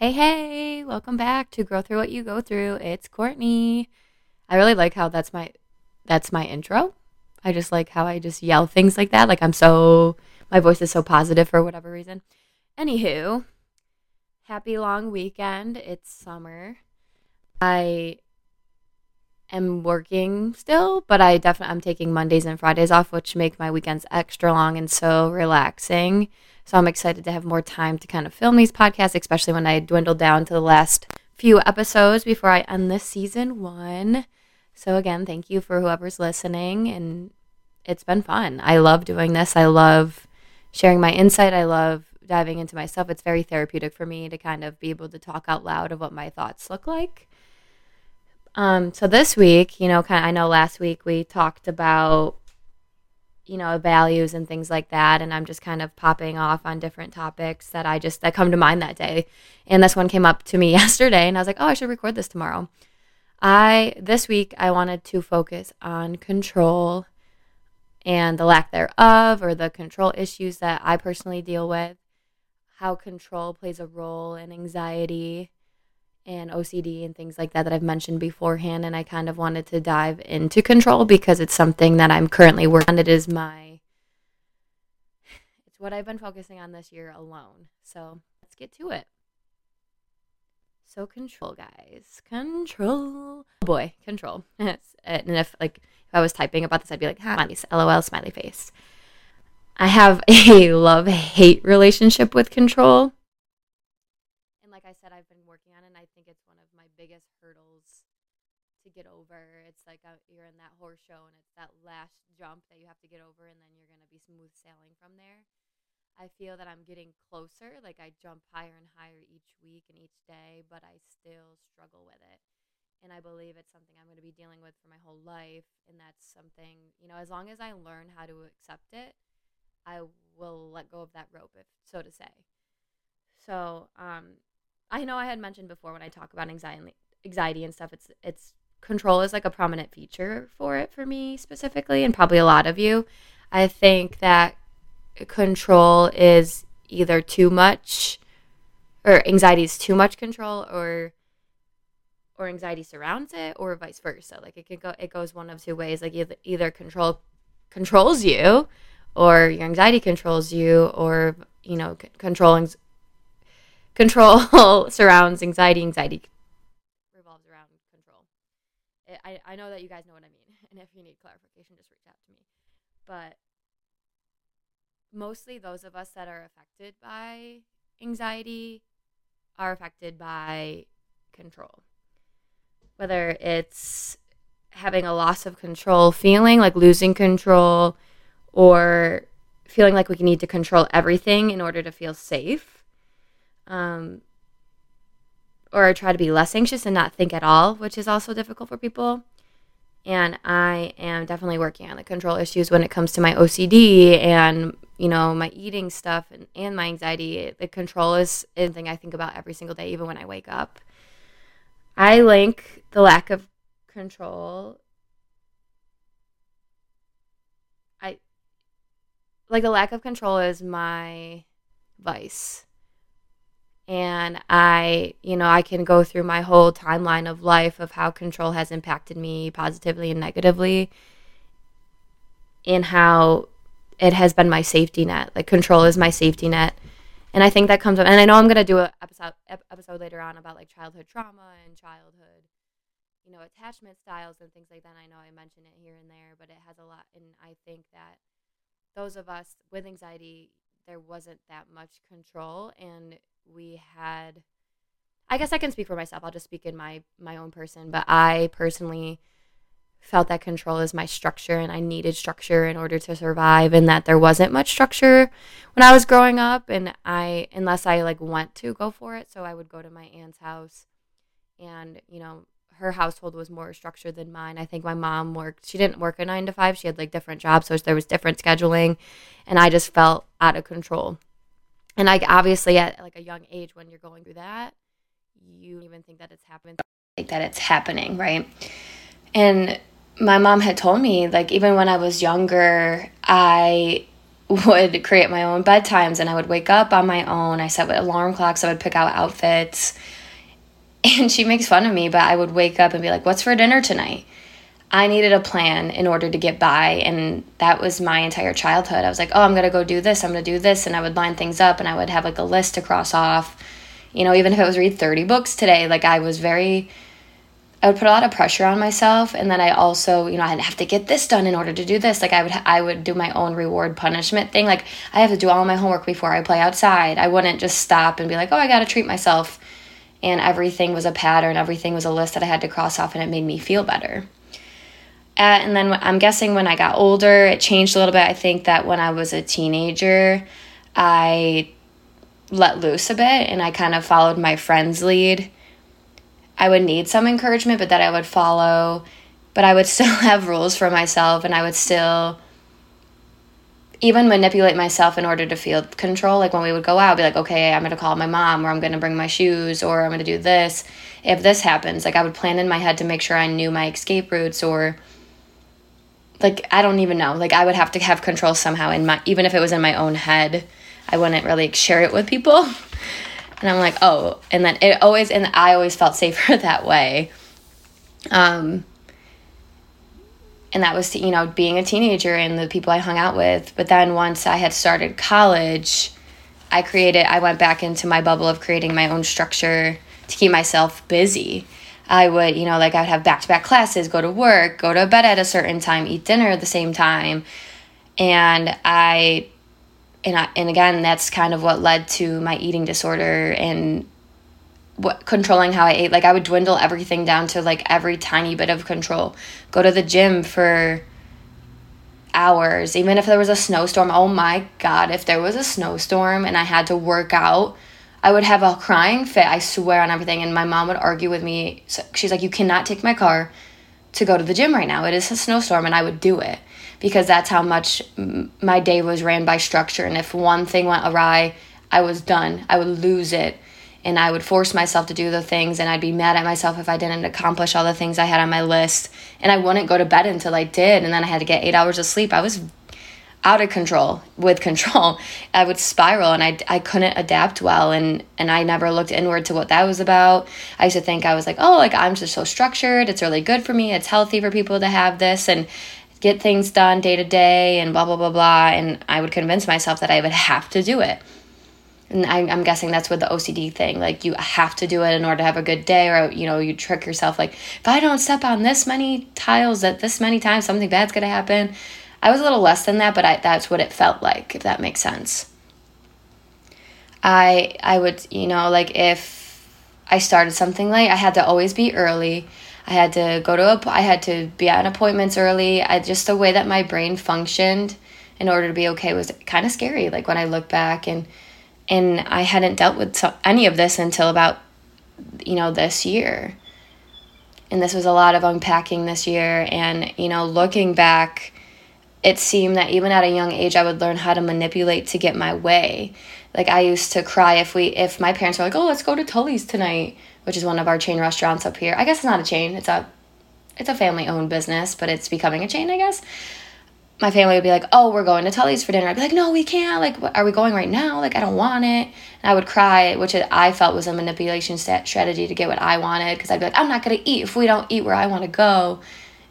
Hey, hey, welcome back to Grow Through What You Go Through. It's Courtney. I really like how that's my that's my intro. I just like how I just yell things like that. Like I'm so my voice is so positive for whatever reason. Anywho, happy long weekend. It's summer. I am working still, but I definitely I'm taking Mondays and Fridays off, which make my weekends extra long and so relaxing. So I'm excited to have more time to kind of film these podcasts, especially when I dwindled down to the last few episodes before I end this season one. So again, thank you for whoever's listening and it's been fun. I love doing this. I love sharing my insight. I love diving into myself. It's very therapeutic for me to kind of be able to talk out loud of what my thoughts look like. Um, so this week, you know, kind of, I know last week we talked about you know values and things like that and i'm just kind of popping off on different topics that i just that come to mind that day. And this one came up to me yesterday and i was like oh i should record this tomorrow. I this week i wanted to focus on control and the lack thereof or the control issues that i personally deal with how control plays a role in anxiety and OCD and things like that that I've mentioned beforehand. And I kind of wanted to dive into control because it's something that I'm currently working on. It is my, it's what I've been focusing on this year alone. So let's get to it. So control, guys, control. Oh boy, control. and if like if I was typing about this, I'd be like, smiley, lol, smiley face. I have a love hate relationship with control like I said, I've been working on. And I think it's one of my biggest hurdles to get over. It's like a, you're in that horse show, and it's that last jump that you have to get over, and then you're going to be smooth sailing from there. I feel that I'm getting closer. Like I jump higher and higher each week and each day, but I still struggle with it. And I believe it's something I'm going to be dealing with for my whole life. And that's something, you know, as long as I learn how to accept it, I will let go of that rope, if so to say. So, um, I know I had mentioned before when I talk about anxiety, anxiety and stuff. It's it's control is like a prominent feature for it for me specifically, and probably a lot of you. I think that control is either too much, or anxiety is too much control, or or anxiety surrounds it, or vice versa. Like it can go, it goes one of two ways. Like either either control controls you, or your anxiety controls you, or you know, c- controlling control surrounds anxiety. Anxiety revolves around control. I, I know that you guys know what I mean. And if you need clarification, just reach out to me. But mostly those of us that are affected by anxiety are affected by control. Whether it's having a loss of control feeling, like losing control, or feeling like we need to control everything in order to feel safe um, or try to be less anxious and not think at all, which is also difficult for people. And I am definitely working on the control issues when it comes to my OCD and you know my eating stuff and, and my anxiety. The control is thing I think about every single day, even when I wake up. I link the lack of control. I like the lack of control is my vice and I, you know, I can go through my whole timeline of life of how control has impacted me positively and negatively, and how it has been my safety net. Like control is my safety net, and I think that comes up. And I know I'm gonna do an episode episode later on about like childhood trauma and childhood, you know, attachment styles and things like that. And I know I mention it here and there, but it has a lot. And I think that those of us with anxiety, there wasn't that much control and we had I guess I can speak for myself. I'll just speak in my my own person, but I personally felt that control is my structure and I needed structure in order to survive and that there wasn't much structure when I was growing up and I unless I like went to go for it, so I would go to my aunt's house and, you know, her household was more structured than mine. I think my mom worked, she didn't work a 9 to 5. She had like different jobs, so there was different scheduling and I just felt out of control and like obviously at like a young age when you're going through that you even think that it's happening like that it's happening right and my mom had told me like even when i was younger i would create my own bedtimes and I would wake up on my own. I set alarm clocks, I would pick out outfits. And she makes fun of me, but I would wake up and be like, What's for dinner tonight? I needed a plan in order to get by. And that was my entire childhood. I was like, Oh, I'm going to go do this, I'm going to do this. And I would line things up and I would have like a list to cross off. You know, even if it was read 30 books today, like I was very I would put a lot of pressure on myself and then I also, you know, I'd have to get this done in order to do this. Like I would I would do my own reward punishment thing. Like I have to do all my homework before I play outside. I wouldn't just stop and be like, "Oh, I got to treat myself." And everything was a pattern, everything was a list that I had to cross off and it made me feel better. Uh, and then I'm guessing when I got older, it changed a little bit. I think that when I was a teenager, I let loose a bit and I kind of followed my friend's lead I would need some encouragement, but that I would follow. But I would still have rules for myself and I would still even manipulate myself in order to feel control. Like when we would go out, I'd be like, okay, I'm going to call my mom or I'm going to bring my shoes or I'm going to do this. If this happens, like I would plan in my head to make sure I knew my escape routes or like I don't even know. Like I would have to have control somehow in my even if it was in my own head. I wouldn't really share it with people. And I'm like, oh, and then it always, and I always felt safer that way. Um, and that was, you know, being a teenager and the people I hung out with. But then once I had started college, I created, I went back into my bubble of creating my own structure to keep myself busy. I would, you know, like I'd have back to back classes, go to work, go to bed at a certain time, eat dinner at the same time. And I and I, and again that's kind of what led to my eating disorder and what controlling how I ate. Like I would dwindle everything down to like every tiny bit of control. Go to the gym for hours. Even if there was a snowstorm oh my god if there was a snowstorm and I had to work out I would have a crying fit I swear on everything and my mom would argue with me she's like you cannot take my car to go to the gym right now it is a snowstorm and I would do it because that's how much my day was ran by structure. And if one thing went awry, I was done. I would lose it. And I would force myself to do the things, and I'd be mad at myself if I didn't accomplish all the things I had on my list. And I wouldn't go to bed until I did. And then I had to get eight hours of sleep. I was out of control with control i would spiral and I, I couldn't adapt well and and i never looked inward to what that was about i used to think i was like oh like i'm just so structured it's really good for me it's healthy for people to have this and get things done day to day and blah, blah, blah, blah. And I would convince myself that I would have to do it. And I, I'm guessing that's with the OCD thing. Like, you have to do it in order to have a good day, or, you know, you trick yourself, like, if I don't step on this many tiles at this many times, something bad's to happen. I was a little less than that, but I, that's what it felt like, if that makes sense. I I would, you know, like if I started something late, I had to always be early. I had to go to a, I had to be at appointments early. I just the way that my brain functioned in order to be okay was kind of scary. Like when I look back and and I hadn't dealt with so, any of this until about you know this year. And this was a lot of unpacking this year and you know looking back it seemed that even at a young age I would learn how to manipulate to get my way. Like I used to cry if we if my parents were like, "Oh, let's go to Tully's tonight." which is one of our chain restaurants up here. I guess it's not a chain. It's a it's a family owned business, but it's becoming a chain, I guess. My family would be like, "Oh, we're going to Tully's for dinner." I'd be like, "No, we can't. Like, are we going right now? Like, I don't want it." And I would cry, which I felt was a manipulation strategy to get what I wanted because I'd be like, "I'm not gonna eat if we don't eat where I want to go,"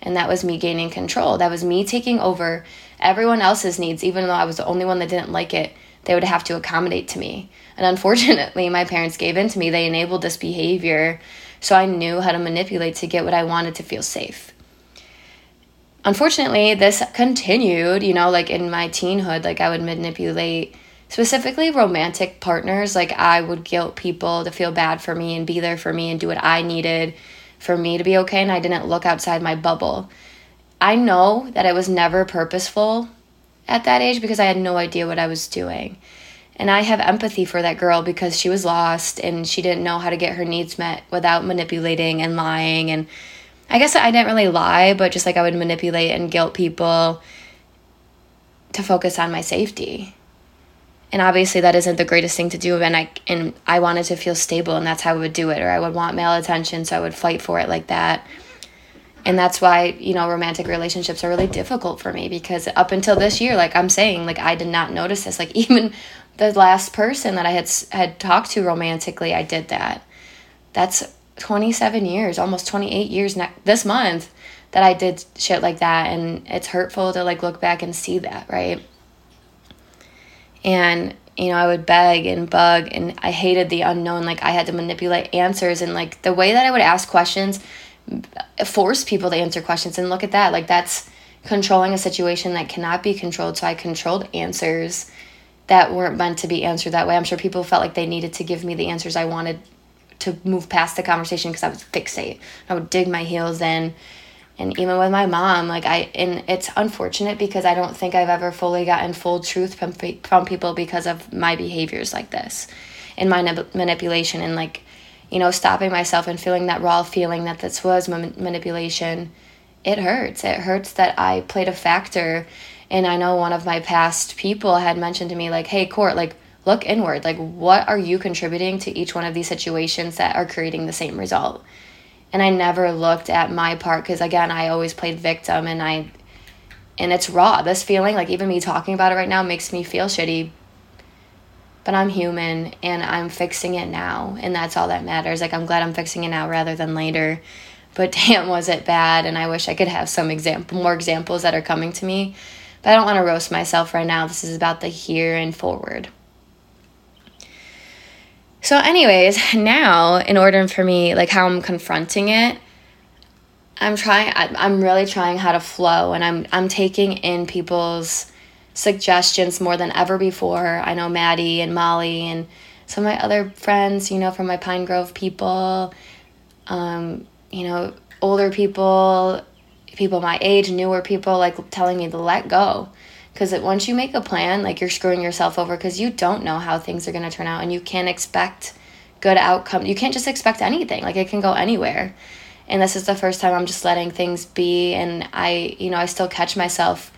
and that was me gaining control. That was me taking over everyone else's needs, even though I was the only one that didn't like it. They would have to accommodate to me. And unfortunately, my parents gave in to me. They enabled this behavior. So I knew how to manipulate to get what I wanted to feel safe. Unfortunately, this continued, you know, like in my teenhood, like I would manipulate specifically romantic partners. Like I would guilt people to feel bad for me and be there for me and do what I needed for me to be okay. And I didn't look outside my bubble. I know that it was never purposeful at that age because I had no idea what I was doing. And I have empathy for that girl because she was lost and she didn't know how to get her needs met without manipulating and lying. And I guess I didn't really lie, but just like I would manipulate and guilt people to focus on my safety. And obviously that isn't the greatest thing to do and I and I wanted to feel stable and that's how I would do it or I would want male attention so I would fight for it like that. and that's why you know romantic relationships are really difficult for me because up until this year like i'm saying like i did not notice this. Like even the last person that i had had talked to romantically i did that. That's 27 years almost 28 years ne- this month that i did shit like that and it's hurtful to like look back and see that right and you know i would beg and bug and i hated the unknown. Like i had to manipulate answers and like the way that i would ask questions force people to answer questions. And look at that. Like that's controlling a situation that cannot be controlled. So i controlled answers that weren't meant to be answered that way. I'm sure people felt like they needed to give me the answers i wanted to move past the conversation because i would fixate. I would dig my heels in and even with my mom like i and it's unfortunate because i don't think i've ever fully gotten full truth from, from people because of my behaviors like this and my manipulation and like you know, stopping myself and feeling that raw feeling that this was manipulation, it hurts. It hurts that I played a factor. And I know one of my past people had mentioned to me, like, hey, Court, like, look inward. Like, what are you contributing to each one of these situations that are creating the same result? And I never looked at my part because, again, I always played victim and I, and it's raw. This feeling, like, even me talking about it right now makes me feel shitty but I'm human and I'm fixing it now. And that's all that matters. Like, I'm glad I'm fixing it now rather than later. But damn, was it bad. And I wish I could have some example, more examples that are coming to me. But I don't want to roast myself right now. This is about the here and forward. So, anyways, now in order for me, like how I'm confronting it, I'm trying. I'm really trying how to flow, and I'm I'm taking in people's suggestions more than ever before. I know Maddie and Molly and some of my other friends, you know, from my Pine Grove people, um, you know, older people, people my age, newer people, like telling me to let go. Because once you make a plan, like you're screwing yourself over because you don't know how things are going to turn out and you can't expect good outcome. You can't just expect anything. Like it can go anywhere. And this is the first time I'm just letting things be. And I, you know, I still catch myself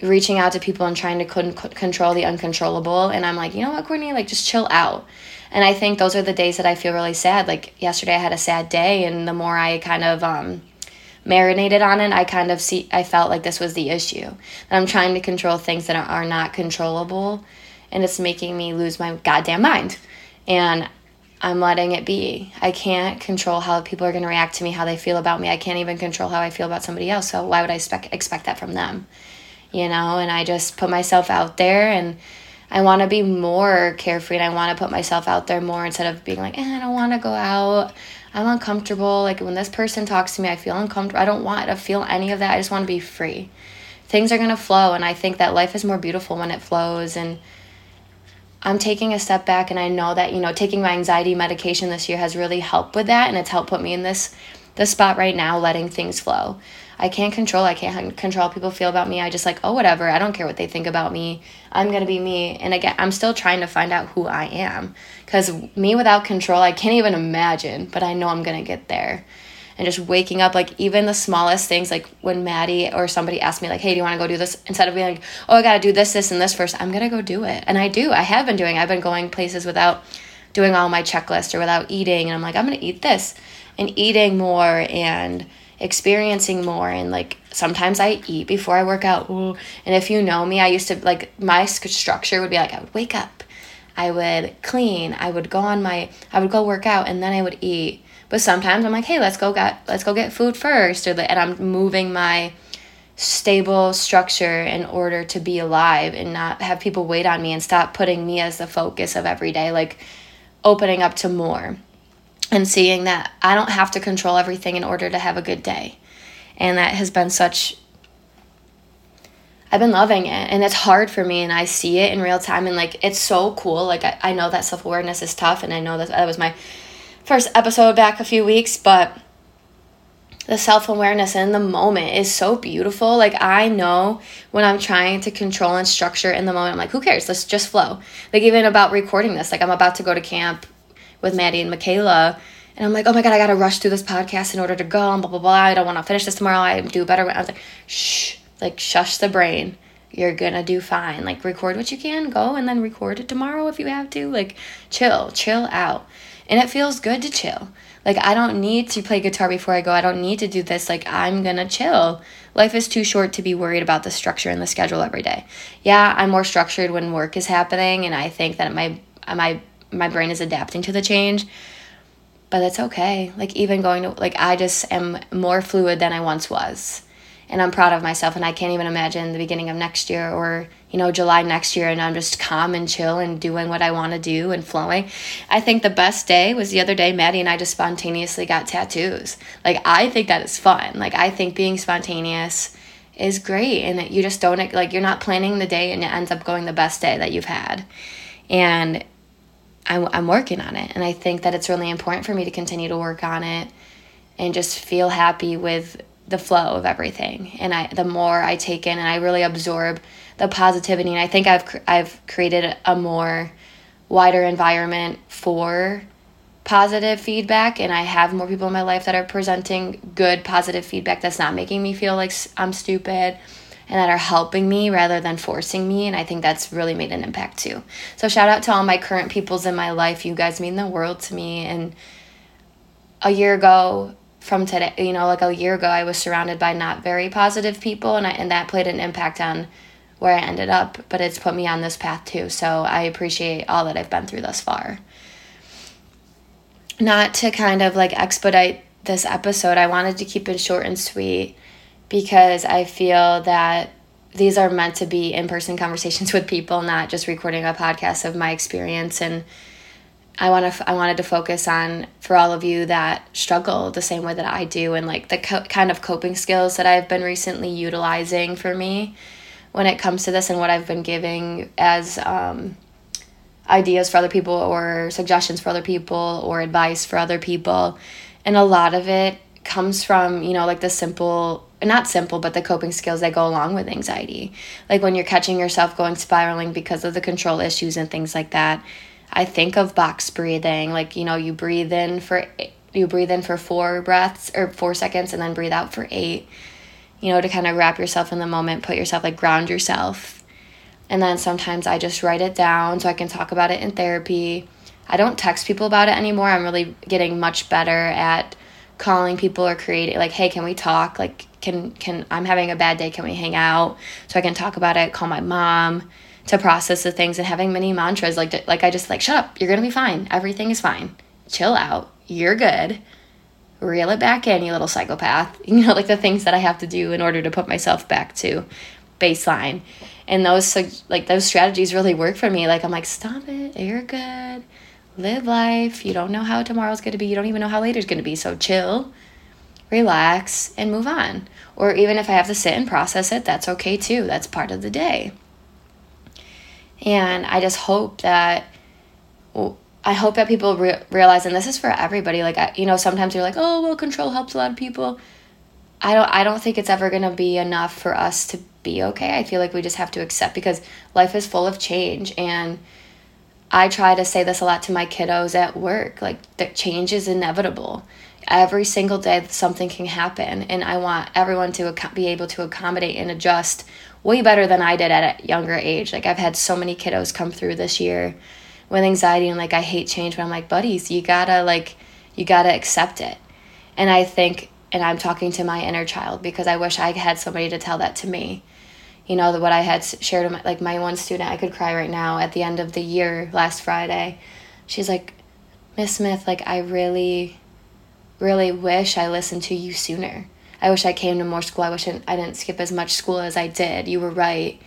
reaching out to people and trying to con- control the uncontrollable and i'm like you know what courtney like just chill out and i think those are the days that i feel really sad like yesterday i had a sad day and the more i kind of um, marinated on it i kind of see i felt like this was the issue. That i'm trying to control things that are, not controllable and it's making me lose my goddamn mind. And i'm letting it be. I can't control how people are going to react to me how they feel about me. I can't even control how i feel about somebody else so why would i expect, expect that from them? You know, and I just put myself out there and I want to be more carefree and I want to put myself out there more instead of being like, eh, I don't want to go out. I'm uncomfortable. Like when this person talks to me, I feel uncomfortable. I don't want to feel any of that. I just want to be free. Things are going to flow. And I think that life is more beautiful when it flows. And I'm taking a step back. And I know that, you know, taking my anxiety medication this year has really helped with that. And it's helped put me in this, this spot right now, letting things flow. I can't control. I can't control people feel about me. I just like, oh, whatever. I don't care what they think about me. I'm going to be me. And again, I'm still trying to find out who I am. Because me without control, I can't even imagine, but I know I'm going to get there. And just waking up, like even the smallest things, like when Maddie or somebody asked me, like, hey, do you want to go do this? Instead of being like, oh, I got to do this, this, and this first, I'm going to go do it. And I do. I have been doing I've been going places without doing all my checklist or without eating. And I'm like, I'm going to eat this and eating more and experiencing more and like sometimes I eat before I work out. Ooh. And if you know me, I used to like my structure would be like I would wake up, I would clean, I would go on my I would go work out and then I would eat. But sometimes I'm like, "Hey, let's go get let's go get food first or and I'm moving my stable structure in order to be alive and not have people wait on me and stop putting me as the focus of every day like opening up to more and seeing that I don't have to control everything in order to have a good day. And that has been such I've been loving it and it's hard for me and I see it in real time and like it's so cool. Like I, I know that self awareness is tough and I know that that was my first episode back a few weeks, but the self awareness in the moment is so beautiful. Like I know when I'm trying to control and structure in the moment, I'm like, who cares? Let's just flow. Like even about recording this, like I'm about to go to camp with Maddie and Michaela. And I'm like, oh my God, I gotta rush through this podcast in order to go and blah, blah, blah. I don't wanna finish this tomorrow. I do better. I was like, shh, like, shush the brain. You're gonna do fine. Like, record what you can, go and then record it tomorrow if you have to. Like, chill, chill out. And it feels good to chill. Like, I don't need to play guitar before I go. I don't need to do this. Like, I'm going to chill. Life is too short to be worried about the structure and the schedule every day. Yeah, I'm more structured when work is happening, and I think that my, my, my brain is adapting to the change but it's okay. Like even going to like I just am more fluid than I once was. And I'm proud of myself and I can't even imagine the beginning of next year or, you know, July next year and I'm just calm and chill and doing what I want to do and flowing. I think the best day was the other day Maddie and I just spontaneously got tattoos. Like I think that is fun. Like I think being spontaneous is great and you just don't like you're not planning the day and it ends up going the best day that you've had. And I'm, I'm working on it. And I think that it's really important for me to continue to work on it and just feel happy with the flow of everything. And I, the more I take in and I really absorb the positivity, and I think I've, I've created a more wider environment for positive feedback and I have more people in my life that are presenting good positive feedback that's not making me feel like I'm stupid and that are helping me rather than forcing me. And I think that's really made an impact too. So shout out to all my current peoples in my life. You guys mean the world to me. And a year ago from today, you know, like a year ago, I was surrounded by not very positive people, and I, and that played an impact on where I ended up. But it's put me on this path too. So I appreciate all that I've been through thus far. Not to kind of like expedite this episode, I wanted to keep it short and sweet because I feel that these are meant to be in person conversations with people, not just recording a podcast of my experience. And I want to I wanted to focus on for all of you that struggle the same way that I do, and like the co- kind of coping skills that I've been recently utilizing for me when it comes to this, and what I've been giving as um, ideas for other people, or suggestions for other people, or advice for other people, and a lot of it comes from you know like the simple not simple, but the coping skills that go along with anxiety. Like when you're catching yourself going spiraling because of the control issues and things like that. I think of box breathing, like you know, you breathe in for you breathe in for 4 breaths or 4 seconds and then breathe out for 8. You know, to kind of wrap yourself in the moment, put yourself like ground yourself. And then sometimes I just write it down so I can talk about it in therapy. I don't text people about it anymore. I'm really getting much better at calling people or creating like hey can we talk? Like can can i'm having a bad day. Can we hang out? So i can talk about it call my mom to process the things and having many mantras like like i just like shut up. You're gonna be fine. Everything is fine. Chill out. You're good. Reel it back in you little psychopath. You know like the things that i have to do in order to put myself back to baseline. And those like those strategies really work for me. Like i'm like stop it. You're good live life. You don't know how tomorrow's going to be. You don't even know how later's going to be. So chill, relax, and move on. Or even if I have to sit and process it, that's okay too. That's part of the day. And I just hope that I hope that people re- realize, and this is for everybody. Like, I, you know, sometimes you're like, oh, well, control helps a lot of people. I don't. I don't think it's ever gonna be enough for us to be okay. I feel like we just have to accept because life is full of change, and I try to say this a lot to my kiddos at work like that change is inevitable. Every single day something can happen and I want everyone to be able to accommodate and adjust way better than I did at a younger age. Like I've had so many kiddos come through this year with anxiety and like I hate change but I'm like buddies, you got to like you got to accept it. And I think and I'm talking to my inner child because I wish I had somebody to tell that to me you know, what I had shared with my, like my one student, I could cry right now at the end of the year last Friday. She's like, Miss Smith, like I really, really wish I listened to you sooner. I wish I came to more school. I wish I didn't skip as much school as I did. You were right.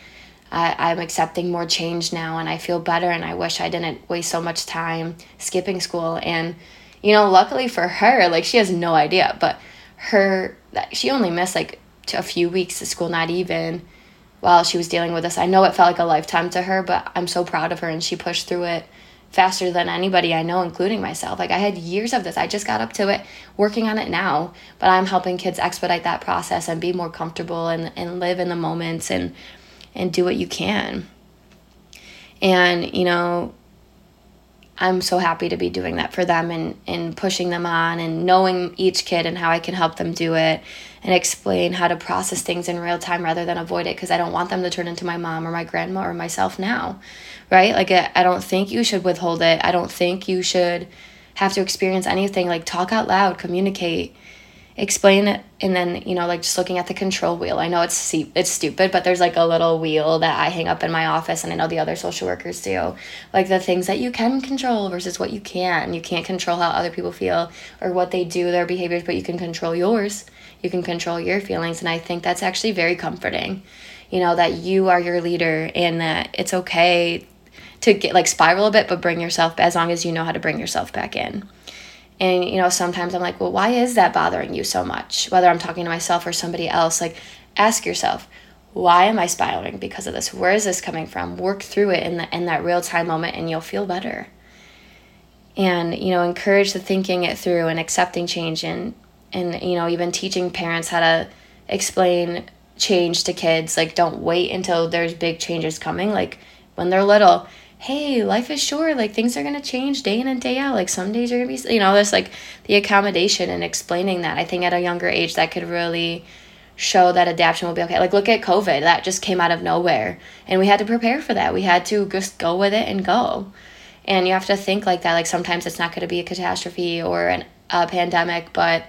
I, I'm accepting more change now and I feel better and I wish I didn't waste so much time skipping school. And, you know, luckily for her, like she has no idea, but her, she only missed like a few weeks of school, not even while she was dealing with this. I know it felt like a lifetime to her, but I'm so proud of her and she pushed through it faster than anybody I know, including myself. Like I had years of this. I just got up to it, working on it now, but I'm helping kids expedite that process and be more comfortable and, and live in the moments and and do what you can. And, you know, I'm so happy to be doing that for them and, and pushing them on and knowing each kid and how I can help them do it and explain how to process things in real time rather than avoid it because I don't want them to turn into my mom or my grandma or myself now, right? Like, I don't think you should withhold it. I don't think you should have to experience anything, like talk out loud, communicate, explain it and then you know like just looking at the control wheel. I know it's it's stupid but there's like a little wheel that i hang up in my office and i know the other social workers do. Like the things that you can control versus what you can't you can't control how other people feel or what they do their behaviors but you can control yours. You can control your feelings and i think that's actually very comforting you know that you are your leader and that it's okay to get like spiral a bit but bring yourself as long as you know how to bring yourself back in and, you know, sometimes I'm like, well, why is that bothering you so much? Whether I'm talking to myself or somebody else, like, ask yourself, why am I spiraling because of this? Where is this coming from? Work through it in, the, in that real time moment and you'll feel better. And, you know, encourage the thinking it through and accepting change and, and, you know, even teaching parents how to explain change to kids. Like, don't wait until there's big changes coming. Like, when they're little, hey, life is short. Like things are gonna change day in and day out. Like some days are gonna be, you know, there's like the accommodation and explaining that. I think at a younger age that could really show that adaptation will be okay. Like look at COVID, that just came out of nowhere, and we had to prepare for that. We had to just go with it and go. And you have to think like that. Like sometimes it's not going to be a catastrophe or an, a pandemic, but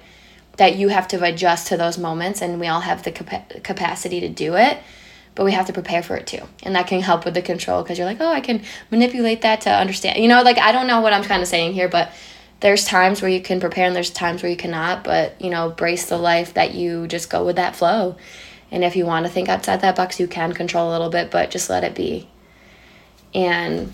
that you have to adjust to those moments, and we all have the capa- capacity to do it but we have to prepare for it too. And that can help with the control because you're like, oh, I can manipulate that to understand. You know, like I don't know what I'm kind of saying here, but there's times where you can prepare and there's times where you cannot, but you know, brace the life that you just go with that flow. And if you want to think outside that box, you can control a little bit, but just let it be. And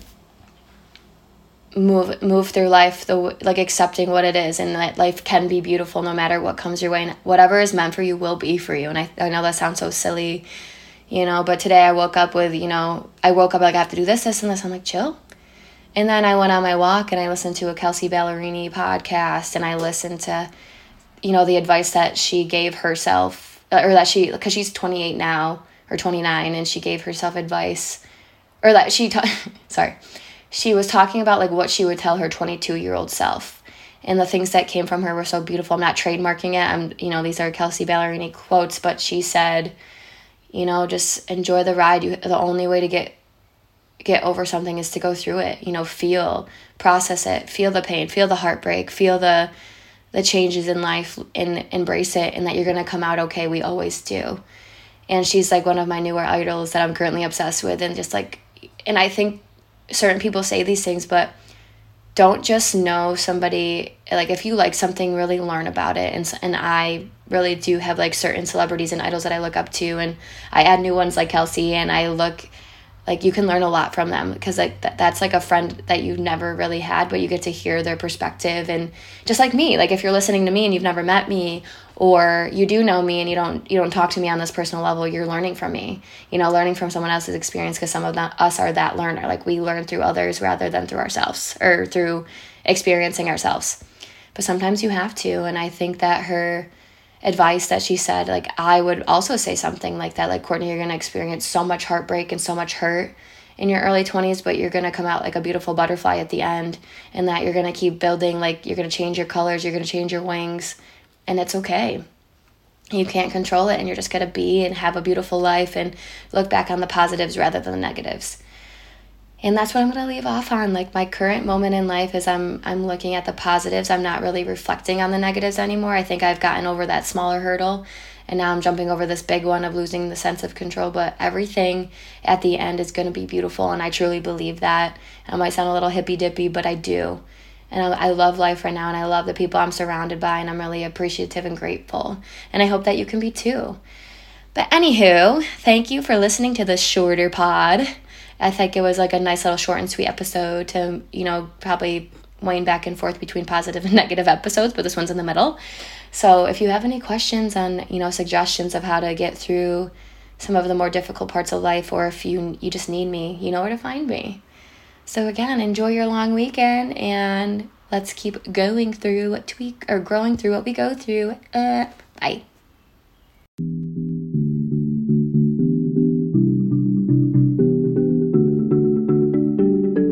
move move through life the like accepting what it is and that life can be beautiful no matter what comes your way and whatever is meant for you will be for you and I, I know that sounds so silly you know but today i woke up with you know i woke up like i have to do this this and this. I'm like chill. And then i went on my walk and i listened to a kelsea ballerini podcast and i listened to you know the advice that she gave herself uh, or that she because she's 28 now or 29 and she gave herself advice or that she ta- sorry she was talking about like what she would tell her 22 year old self. And the things that came from her were so beautiful. I'm not trademarking it. I'm you know these are kelsea ballerini quotes but she said you know just enjoy the ride. You the only way to get get over something is to go through it you know feel process it feel the pain feel the heartbreak feel the the changes in life and embrace it and that you're going to come out okay. We always do. And she's like one of my newer idols that i'm currently obsessed with and just like and i think certain people say these things but don't just know somebody like if you like something really learn about it. And and I really do have like certain celebrities and idols that I look up to and I add new ones like Kelsea and I look like you can learn a lot from them because like th- that's like a friend that you've never really had but you get to hear their perspective. And just like me like if you're listening to me and you've never met me or you do know me and you don't you don't talk to me on this personal level you're learning from me. You know learning from someone else's experience because some of that, us are that learner. Like we learn through others rather than through ourselves or through experiencing ourselves. But sometimes you have to and i think that her advice that she said like i would also say something like that like courtney you're to experience so much heartbreak and so much hurt in your early 20s but you're to come out like a beautiful butterfly at the end and that you're to keep building like you're to change your colors you're to change your wings and it's okay. You can't control it and you're just to be and have a beautiful life and look back on the positives rather than the negatives and that's what I'm going to leave off on. Like my current moment in life is I'm I'm looking at the positives. I'm not really reflecting on the negatives anymore. I think I've gotten over that smaller hurdle and now I'm jumping over this big one of losing the sense of control, but everything at the end is going to be beautiful and I truly believe that. I might sound a little hippy dippy, but I do. And I, I love life right now and I love the people I'm surrounded by and I'm really appreciative and grateful. And I hope that you can be too. But anywho, thank you for listening to this shorter pod. I think it was like a nice little short and sweet episode to, you know, probably wane back and forth between positive and negative episodes, but this one's in the middle. So if you have any questions on, you know, suggestions of how to get through some of the more difficult parts of life or if you you just need me, you know where to find me. So again, enjoy your long weekend and let's keep going through what tweak or growing through what we go through. Uh, bye.